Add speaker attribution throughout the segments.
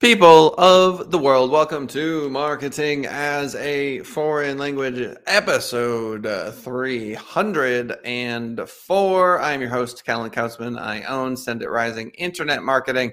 Speaker 1: People of the world, welcome to Marketing as a Foreign Language episode uh, 304. I'm your host, Callan Kautzman. I own Send It Rising Internet Marketing,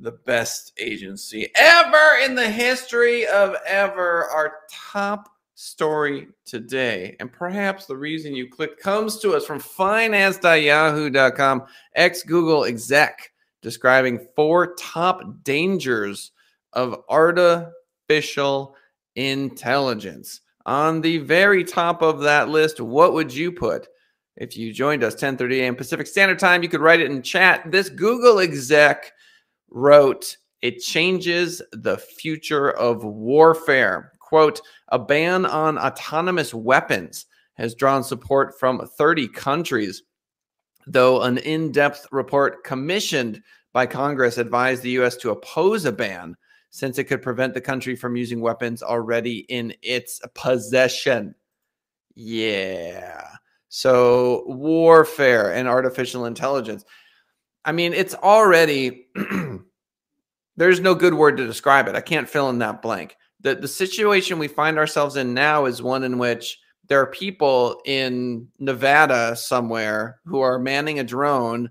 Speaker 1: the best agency ever in the history of ever. Our top story today, and perhaps the reason you click comes to us from finance.yahoo.com, ex Google exec describing four top dangers of artificial intelligence. On the very top of that list, what would you put? If you joined us 10:30 a.m. Pacific Standard Time, you could write it in chat. This Google exec wrote, "It changes the future of warfare." Quote, "A ban on autonomous weapons has drawn support from 30 countries." Though an in depth report commissioned by Congress advised the U.S. to oppose a ban since it could prevent the country from using weapons already in its possession. Yeah. So, warfare and artificial intelligence. I mean, it's already, there's no good word to describe it. I can't fill in that blank. The, the situation we find ourselves in now is one in which there are people in Nevada somewhere who are manning a drone.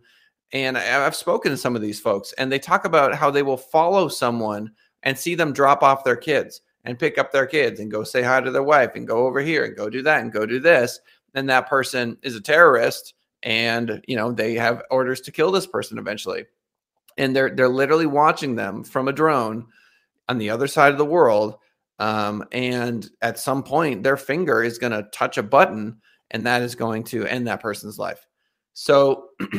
Speaker 1: And I've spoken to some of these folks, and they talk about how they will follow someone and see them drop off their kids and pick up their kids and go say hi to their wife and go over here and go do that and go do this. And that person is a terrorist, and you know they have orders to kill this person eventually. And they're they're literally watching them from a drone on the other side of the world um, and at some point, their finger is going to touch a button, and that is going to end that person's life. So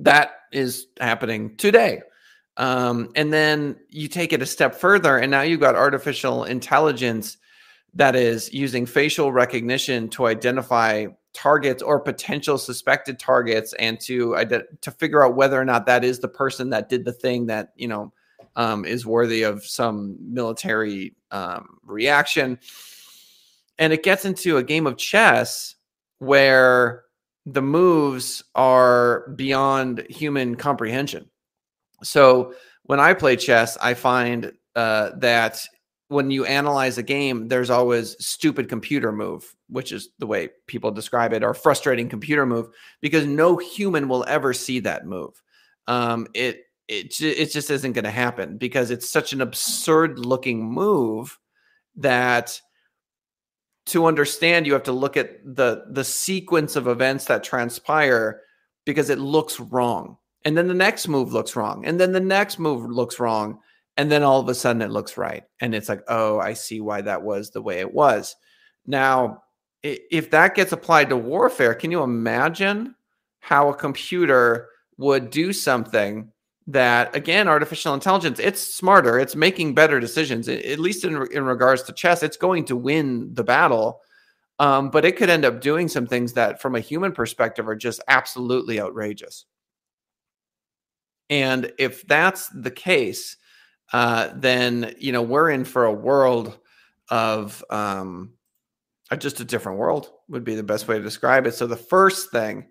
Speaker 1: that is happening today. Um, and then you take it a step further, and now you've got artificial intelligence that is using facial recognition to identify targets or potential suspected targets, and to to figure out whether or not that is the person that did the thing that you know um, is worthy of some military um, reaction. And it gets into a game of chess where the moves are beyond human comprehension. So when I play chess, I find uh, that when you analyze a game, there's always stupid computer move, which is the way people describe it, or frustrating computer move, because no human will ever see that move. Um, it it it just isn't going to happen because it's such an absurd looking move that to understand you have to look at the the sequence of events that transpire because it looks wrong. And then the next move looks wrong and then the next move looks wrong and then all of a sudden it looks right and it's like oh i see why that was the way it was. Now if that gets applied to warfare can you imagine how a computer would do something that again artificial intelligence it's smarter it's making better decisions at least in, in regards to chess it's going to win the battle um, but it could end up doing some things that from a human perspective are just absolutely outrageous. And if that's the case uh, then you know we're in for a world of um, just a different world would be the best way to describe it. So the first thing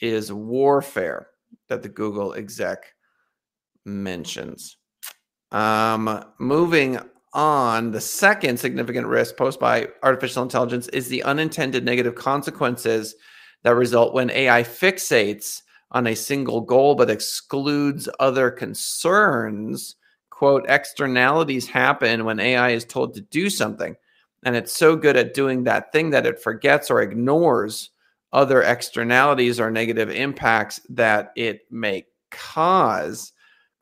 Speaker 1: is warfare that the google exec mentions. Um, moving on, the second significant risk posed by artificial intelligence is the unintended negative consequences that result when AI fixates on a single goal but excludes other concerns. Quote, externalities happen when AI is told to do something. And it's so good at doing that thing that it forgets or ignores other externalities or negative impacts that it may cause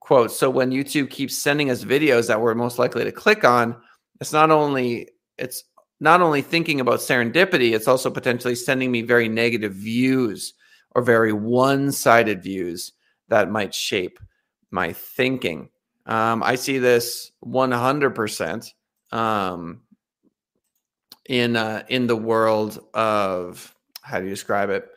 Speaker 1: quote so when youtube keeps sending us videos that we're most likely to click on it's not only it's not only thinking about serendipity it's also potentially sending me very negative views or very one-sided views that might shape my thinking. Um, i see this 100% um, in uh, in the world of how do you describe it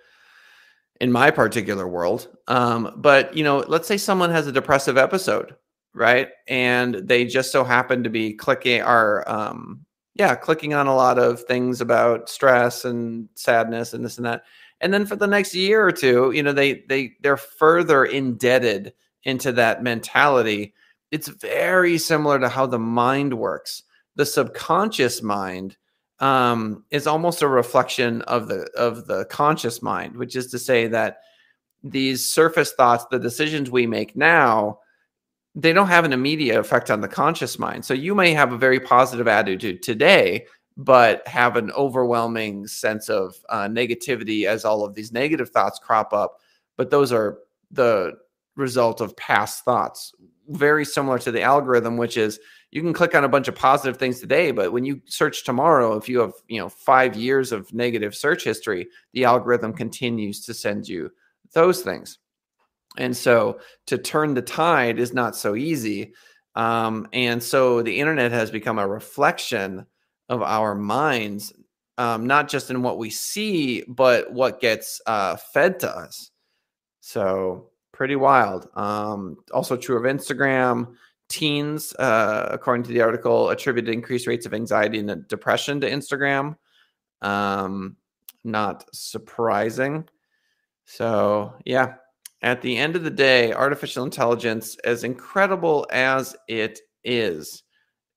Speaker 1: in my particular world. Um, but you know, let's say someone has a depressive episode, right? And they just so happen to be clicking or um, yeah, clicking on a lot of things about stress and sadness and this and that. And then for the next year or two, you know, they they they're further indebted into that mentality. it's very similar to how the mind works. The subconscious mind um, is almost a reflection of the of the conscious mind, which is to say that these surface thoughts, the decisions we make now, they don't have an immediate effect on the conscious mind. So you may have a very positive attitude today, but have an overwhelming sense of uh, negativity as all of these negative thoughts crop up. But those are the result of past thoughts. Very similar to the algorithm, which is you can click on a bunch of positive things today, but when you search tomorrow, if you have you know five years of negative search history, the algorithm continues to send you those things. And so to turn the tide is not so easy. Um, and so the internet has become a reflection of our minds, um, not just in what we see, but what gets uh, fed to us. So pretty wild. Um, also true of Instagram. Teens, uh, according to the article, attributed increased rates of anxiety and depression to Instagram. Um, not surprising. So, yeah, at the end of the day, artificial intelligence, as incredible as it is,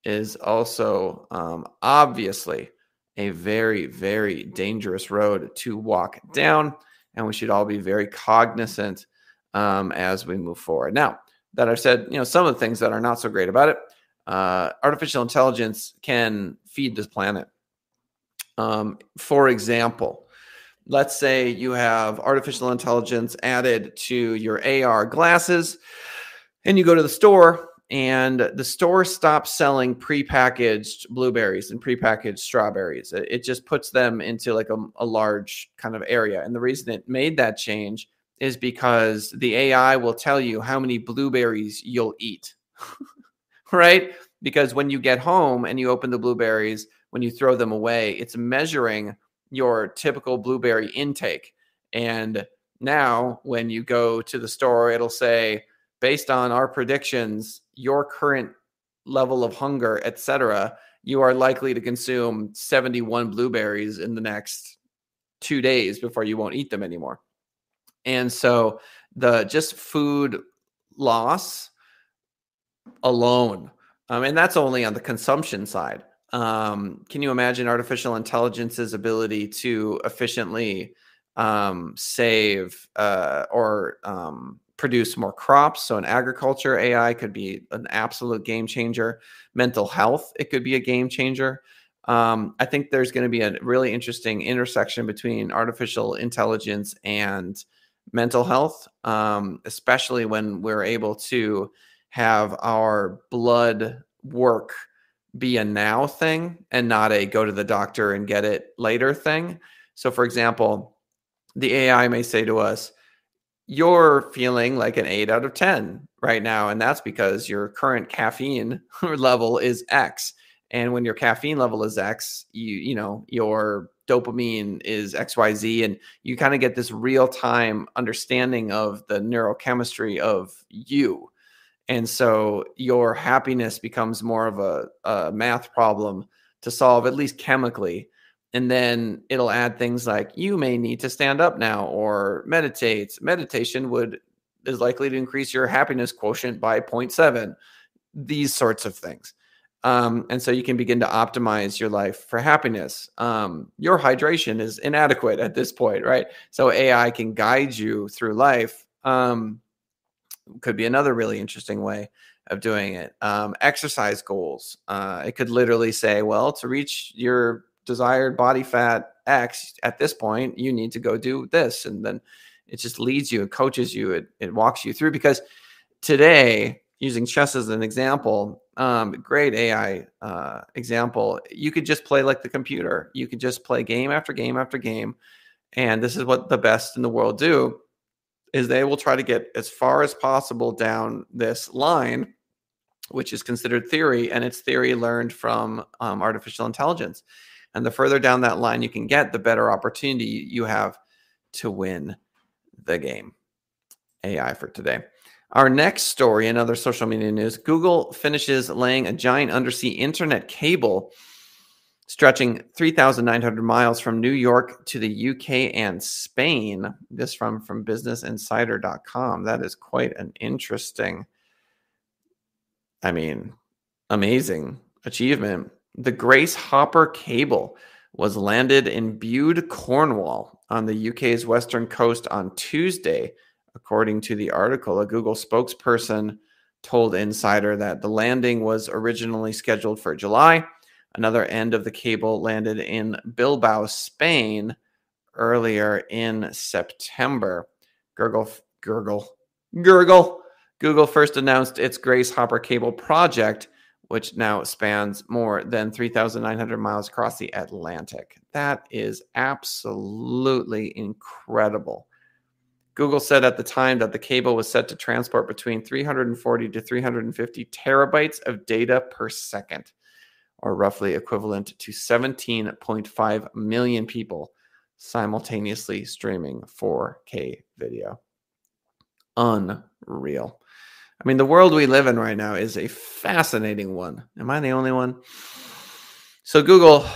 Speaker 1: is also um, obviously a very, very dangerous road to walk down. And we should all be very cognizant um, as we move forward. Now, that I've said, you know, some of the things that are not so great about it, uh, artificial intelligence can feed this planet. Um, for example, let's say you have artificial intelligence added to your AR glasses and you go to the store and the store stops selling prepackaged blueberries and prepackaged strawberries. It just puts them into like a, a, large kind of area. And the reason it made that change is because the AI will tell you how many blueberries you'll eat, right? Because when you get home and you open the blueberries, when you throw them away, it's measuring your typical blueberry intake. And now when you go to the store, it'll say, based on our predictions, your current level of hunger, etc., you are likely to consume 71 blueberries in the next two days before you won't eat them anymore. And so the just food loss alone, um, and that's only on the consumption side. Um, can you imagine artificial intelligence's ability to efficiently um, save uh, or um, produce more crops? So, in agriculture, AI could be an absolute game changer. Mental health, it could be a game changer. Um, I think there's going to be a really interesting intersection between artificial intelligence and mental health, um, especially when we're able to have our blood work be a now thing and not a go to the doctor and get it later thing. So, for example, the AI may say to us, You're feeling like an eight out of 10 right now. And that's because your current caffeine level is X. And when your caffeine level is X, you, you know, your dopamine is XYZ. And you kind of get this real time understanding of the neurochemistry of you and so your happiness becomes more of a, a math problem to solve, at least chemically. And then it'll add things like you may need to stand up now or meditate. Meditation would is likely to increase your happiness quotient by 0.7. These sorts of things. Um, and so you can begin to optimize your life for happiness. Um, your hydration is inadequate at this point, right? So AI can guide you through life. Um, could be another really interesting way of doing it. Um, exercise goals. Uh, it could literally say, well, to reach your desired body fat X at this point, you need to go do this. And then it just leads you, it coaches you, it, it walks you through. Because today, using chess as an example, um, great AI uh, example, you could just play like the computer. You could just play game after game after game. And this is what the best in the world do is they will try to get as far as possible down this line, which is considered theory, and it's theory learned from um, artificial intelligence. And the further down that line you can get, the better opportunity you have to win the game. AI for today. Our next story, another social media news Google finishes laying a giant undersea internet cable stretching 3,900 miles from New York to the UK and Spain. This from from BusinessInsider.com. That is quite an interesting I mean, amazing achievement. The Grace Hopper cable was landed in Bude, Cornwall, on the UK's western coast on Tuesday, according to the article. A Google spokesperson told Insider that the landing was originally scheduled for July. Another end of the cable landed in Bilbao, Spain, earlier in September. Gurgle, gurgle, gurgle. Google first announced its Grace Hopper cable project, which now spans more than 3,900 miles across the Atlantic. That is absolutely incredible. Google said at the time that the cable was set to transport between 340 to 350 terabytes of data per second, or roughly equivalent to 17.5 million people simultaneously streaming 4K video. Unreal. I mean, the world we live in right now is a fascinating one. Am I the only one? So, Google,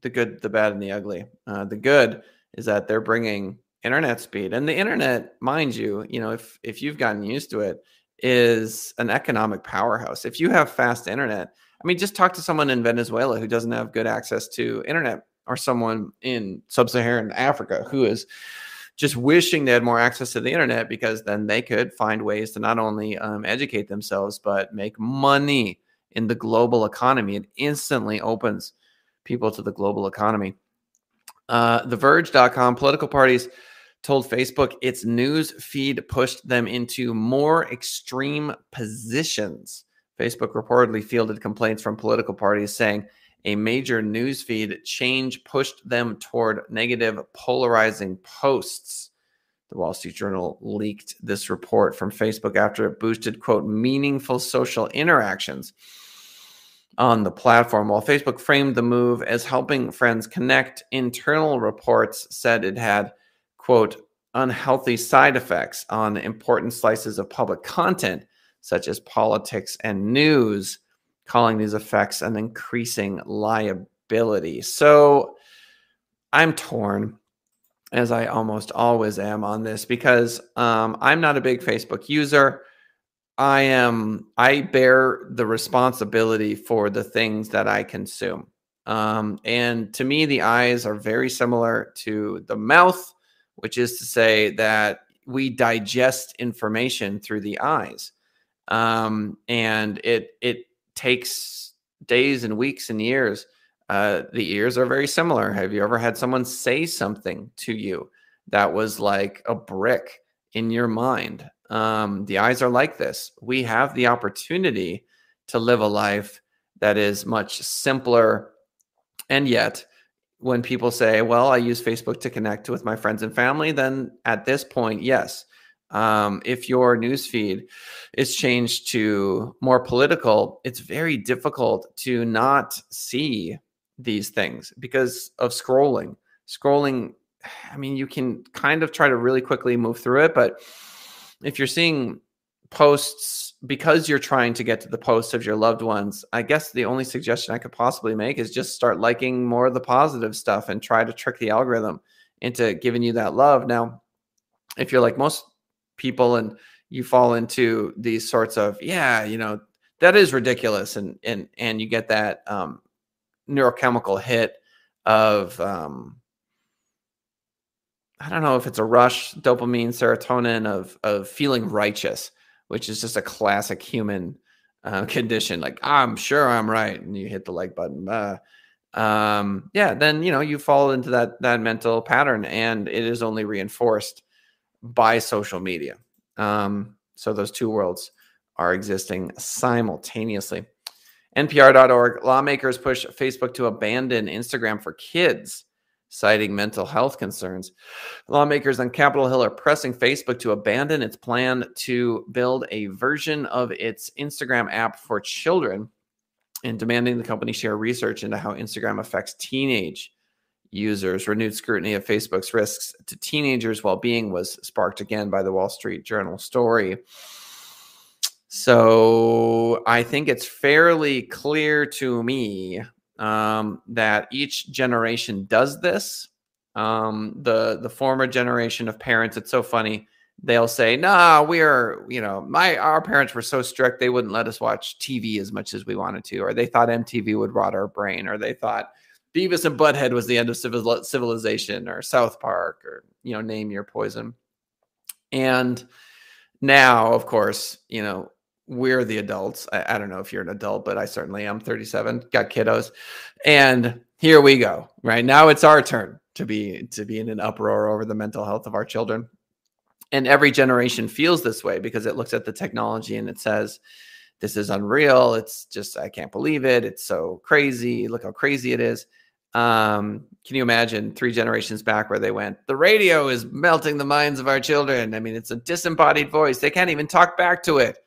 Speaker 1: the good, the bad, and the ugly. Uh, the good is that they're bringing internet speed, and the internet, mind you, you know, if if you've gotten used to it, is an economic powerhouse. If you have fast internet, I mean, just talk to someone in Venezuela who doesn't have good access to internet or someone in sub-Saharan Africa who is just wishing they had more access to the internet because then they could find ways to not only um, educate themselves but make money in the global economy. It instantly opens people to the global economy. Uh, TheVerge.com political parties told Facebook its news feed pushed them into more extreme positions. Facebook reportedly fielded complaints from political parties saying a major news feed change pushed them toward negative, polarizing posts. The Wall Street Journal leaked this report from Facebook after it boosted, quote, meaningful social interactions on the platform. While Facebook framed the move as helping friends connect, internal reports said it had, quote, unhealthy side effects on important slices of public content, such as politics and news calling these effects an increasing liability. So I'm torn, as I almost always am on this, because um, I'm not a big Facebook user. I am I bear the responsibility for the things that I consume. Um, and to me, the eyes are very similar to the mouth, which is to say that we digest information through the eyes. Um, and it it takes days and weeks and years. Uh, the ears are very similar. Have you ever had someone say something to you that was like a brick in your mind? Um, the eyes are like this. We have the opportunity to live a life that is much simpler. And yet, when people say, well, I use Facebook to connect with my friends and family, then at this point, yes, um, if your newsfeed is changed to more political, it's very difficult to not see these things because of scrolling. Scrolling, I mean, you can kind of try to really quickly move through it, but if you're seeing posts because you're trying to get to the posts of your loved ones, I guess the only suggestion I could possibly make is just start liking more of the positive stuff and try to trick the algorithm into giving you that love. Now, if you're like most people and you fall into these sorts of yeah you know that is ridiculous and and and you get that um, neurochemical hit of um, I don't know if it's a rush dopamine serotonin of of feeling righteous which is just a classic human uh, condition like I'm sure I'm right and you hit the like button uh, um, yeah then you know you fall into that that mental pattern and it is only reinforced by social media. Um, so those two worlds are existing simultaneously. NPR.org lawmakers push Facebook to abandon Instagram for kids, citing mental health concerns. Lawmakers on Capitol Hill are pressing Facebook to abandon its plan to build a version of its Instagram app for children and demanding the company share research into how Instagram affects teenage users. Renewed scrutiny of Facebook's risks to teenagers' well being was sparked again by the Wall Street Journal story. So I think it's fairly clear to me um, that each generation does this. Um, the the former generation of parents, it's so funny. they'll say, "Nah, we're you know my our parents were so strict they wouldn't let us watch TV as much as we wanted to, or they thought MTV would rot our brain, or they thought." Beavis and Butthead was the end of civil, civilization, or South Park, or you know, name your poison. And now, of course, you know, we're the adults. I, I, don't know if you're an adult, but I certainly am 37, got kiddos. And here we go. Right now it's our turn to be to be in an uproar over the mental health of our children. And every generation feels this way because it looks at the technology and it says, This is unreal. It's just I can't believe it. It's so crazy. Look how crazy it is. Um, can you imagine three generations back where they went, the radio is melting the minds of our children? I mean, it's a disembodied voice. They can't even talk back to it.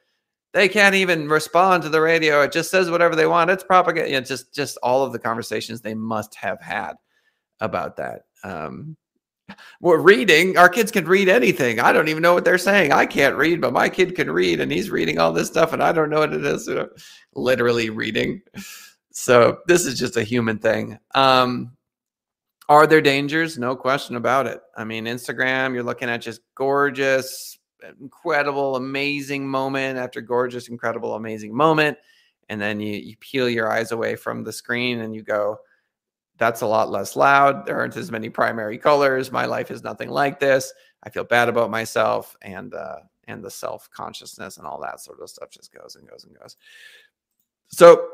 Speaker 1: They can't even respond to the radio. It just says whatever they want. It's propaganda. You know, just just all of the conversations they must have had about that. Um, we're reading. Our kids can read anything. I don't even know what they're saying. I can't read, but my kid can read, and he's reading all this stuff, and I don't know what it is. You know, literally reading. So this is just a human thing. Um, are there dangers? No question about it. I mean, Instagram, you're looking at just gorgeous, incredible, amazing moment after gorgeous, incredible, amazing moment. And then you, you peel your eyes away from the screen and you go, that's a lot less loud. There aren't as many primary colors. My life is nothing like this. I feel bad about myself and uh, and the self consciousness and all that sort of stuff just goes and goes and goes. So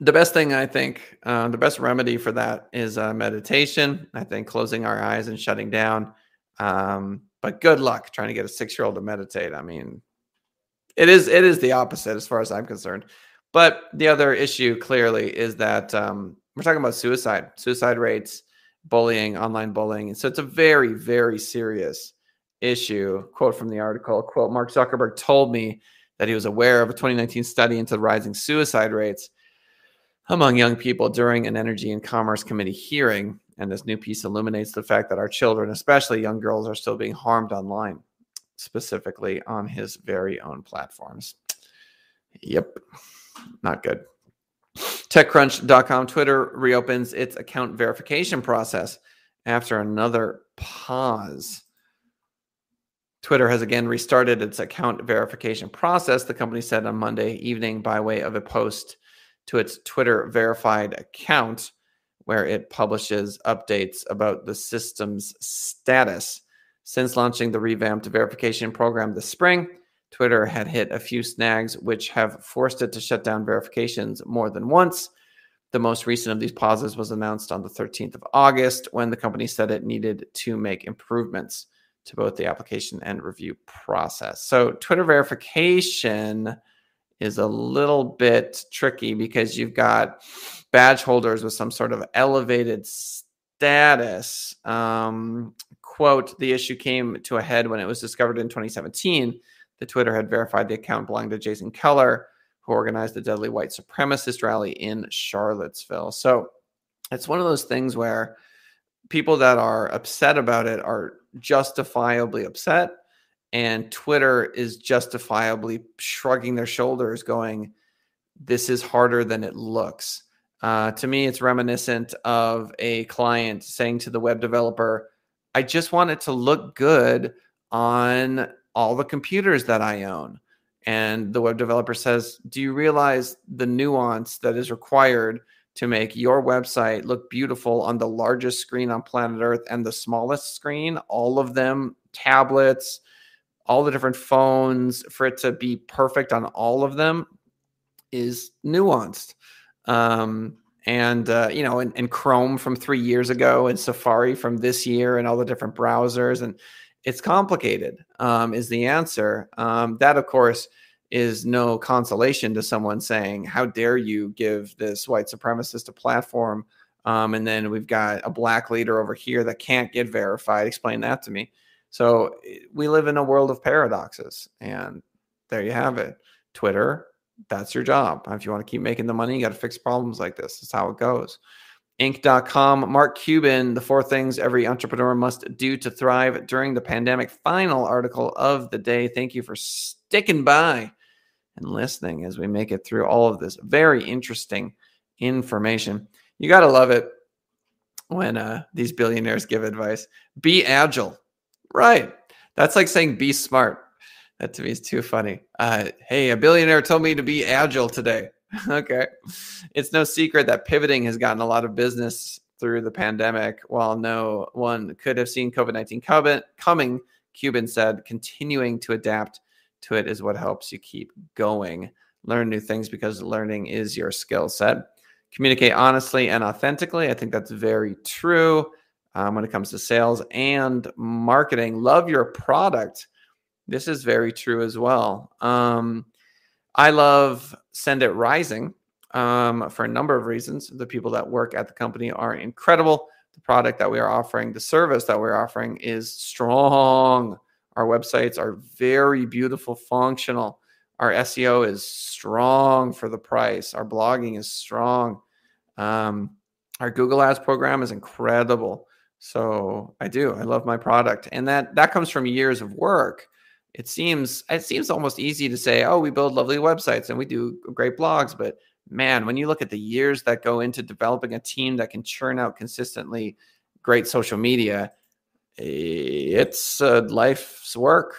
Speaker 1: the best thing I think, uh, the best remedy for that is uh, meditation. I think closing our eyes and shutting down. Um, but good luck trying to get a six-year-old to meditate. I mean, it is it is the opposite as far as I'm concerned. But the other issue clearly is that um, we're talking about suicide, suicide rates, bullying, online bullying, and so it's a very very serious issue. Quote from the article: "Quote: Mark Zuckerberg told me that he was aware of a 2019 study into rising suicide rates." among young people during an Energy and Commerce Committee hearing. And this new piece illuminates the fact that our children, especially young girls, are still being harmed online, specifically on his very own platforms. Yep, not good. TechCrunch.com Twitter reopens its account verification process after another pause. Twitter has again restarted its account verification process, the company said on Monday evening by way of a post to its Twitter verified account, where it publishes updates about the system's status. Since launching the revamped verification program this spring, Twitter had hit a few snags which have forced it to shut down verifications more than once. The most recent of these pauses was announced on the 13th of August when the company said it needed to make improvements to both the application and review process. So, Twitter verification is a little bit tricky because you've got badge holders with some sort of elevated status. Um, quote, the issue came to a head when it was discovered in 2017 that Twitter had verified the account belonging to Jason Kessler, who organized the deadly white supremacist rally in Charlottesville. So it's one of those things where people that are upset about it are justifiably upset and Twitter is justifiably shrugging their shoulders, going, This is harder than it looks. Uh, to me, it's reminiscent of a client saying to the web developer, I just want it to look good on all the computers that I own. And the web developer says, Do you realize the nuance that is required to make your website look beautiful on the largest screen on planet Earth and the smallest screen? All of them tablets, all the different phones for it to be perfect on all of them is nuanced. Um, and uh, you know, and, and, Chrome from three years ago, and Safari from this year, and all the different browsers, and it's complicated. Um, is the answer? Um, that, of course, is no consolation to someone saying, "How dare you give this white supremacist a platform?" Um, and then we've got a black leader over here that can't get verified. Explain that to me. So eh, we live in a world of paradoxes. And there you have it. Twitter, that's your job. If you want to keep making the money, you got to fix problems like this. That's how it goes. Inc.com, Mark Cuban, the four things every entrepreneur must do to thrive during the pandemic. Final article of the day. Thank you for sticking by and listening as we make it through all of this very interesting information. You got to love it when uh, these billionaires give advice. Be agile. Right. That's like saying be smart. That to me is too funny. Uh, hey, a billionaire told me to be agile today. okay. It's no secret that pivoting has gotten a lot of business through the pandemic. While no one could have seen COVID 19 coming, Cuban said, continuing to adapt to it is what helps you keep going. Learn new things because learning is your skill set. Communicate honestly and authentically. I think that's very true um, when it comes to sales and marketing. Love your product. This is very true as well. Um, I love Send It Rising um, for a number of reasons. The people that work at the company are incredible. The product that we are offering, the service that we're offering is strong. Our websites are very beautiful, functional. Our SEO is strong for the price. Our blogging is strong. Um, our Google Ads program is incredible. So I do. I love my product, and that that comes from years of work. It seems it seems almost easy to say, "Oh, we build lovely websites and we do great blogs," but man, when you look at the years that go into developing a team that can churn out consistently great social media, it's a life's work.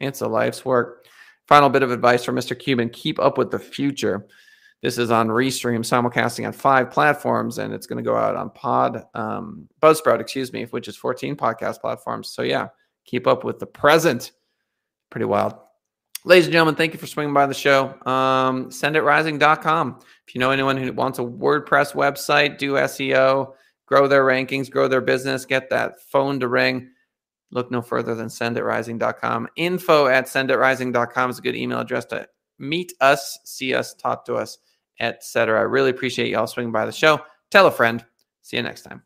Speaker 1: It's a life's work. Final bit of advice from Mr. Cuban keep up with the future. This is on Restream, simulcasting on five platforms, and it's going to go out on Pod, um, Buzzsprout, excuse me, which is 14 podcast platforms. So, yeah, keep up with the present. Pretty wild. Ladies and gentlemen, thank you for swinging by the show. Um, senditrising.com. If you know anyone who wants a WordPress website, do SEO, grow their rankings, grow their business, get that phone to ring, look no further than senditrising.com. Info at senditrising.com is a good email address to meet us, see us, talk to us, etc. I really appreciate y'all swinging by the show. Tell a friend. See you next time.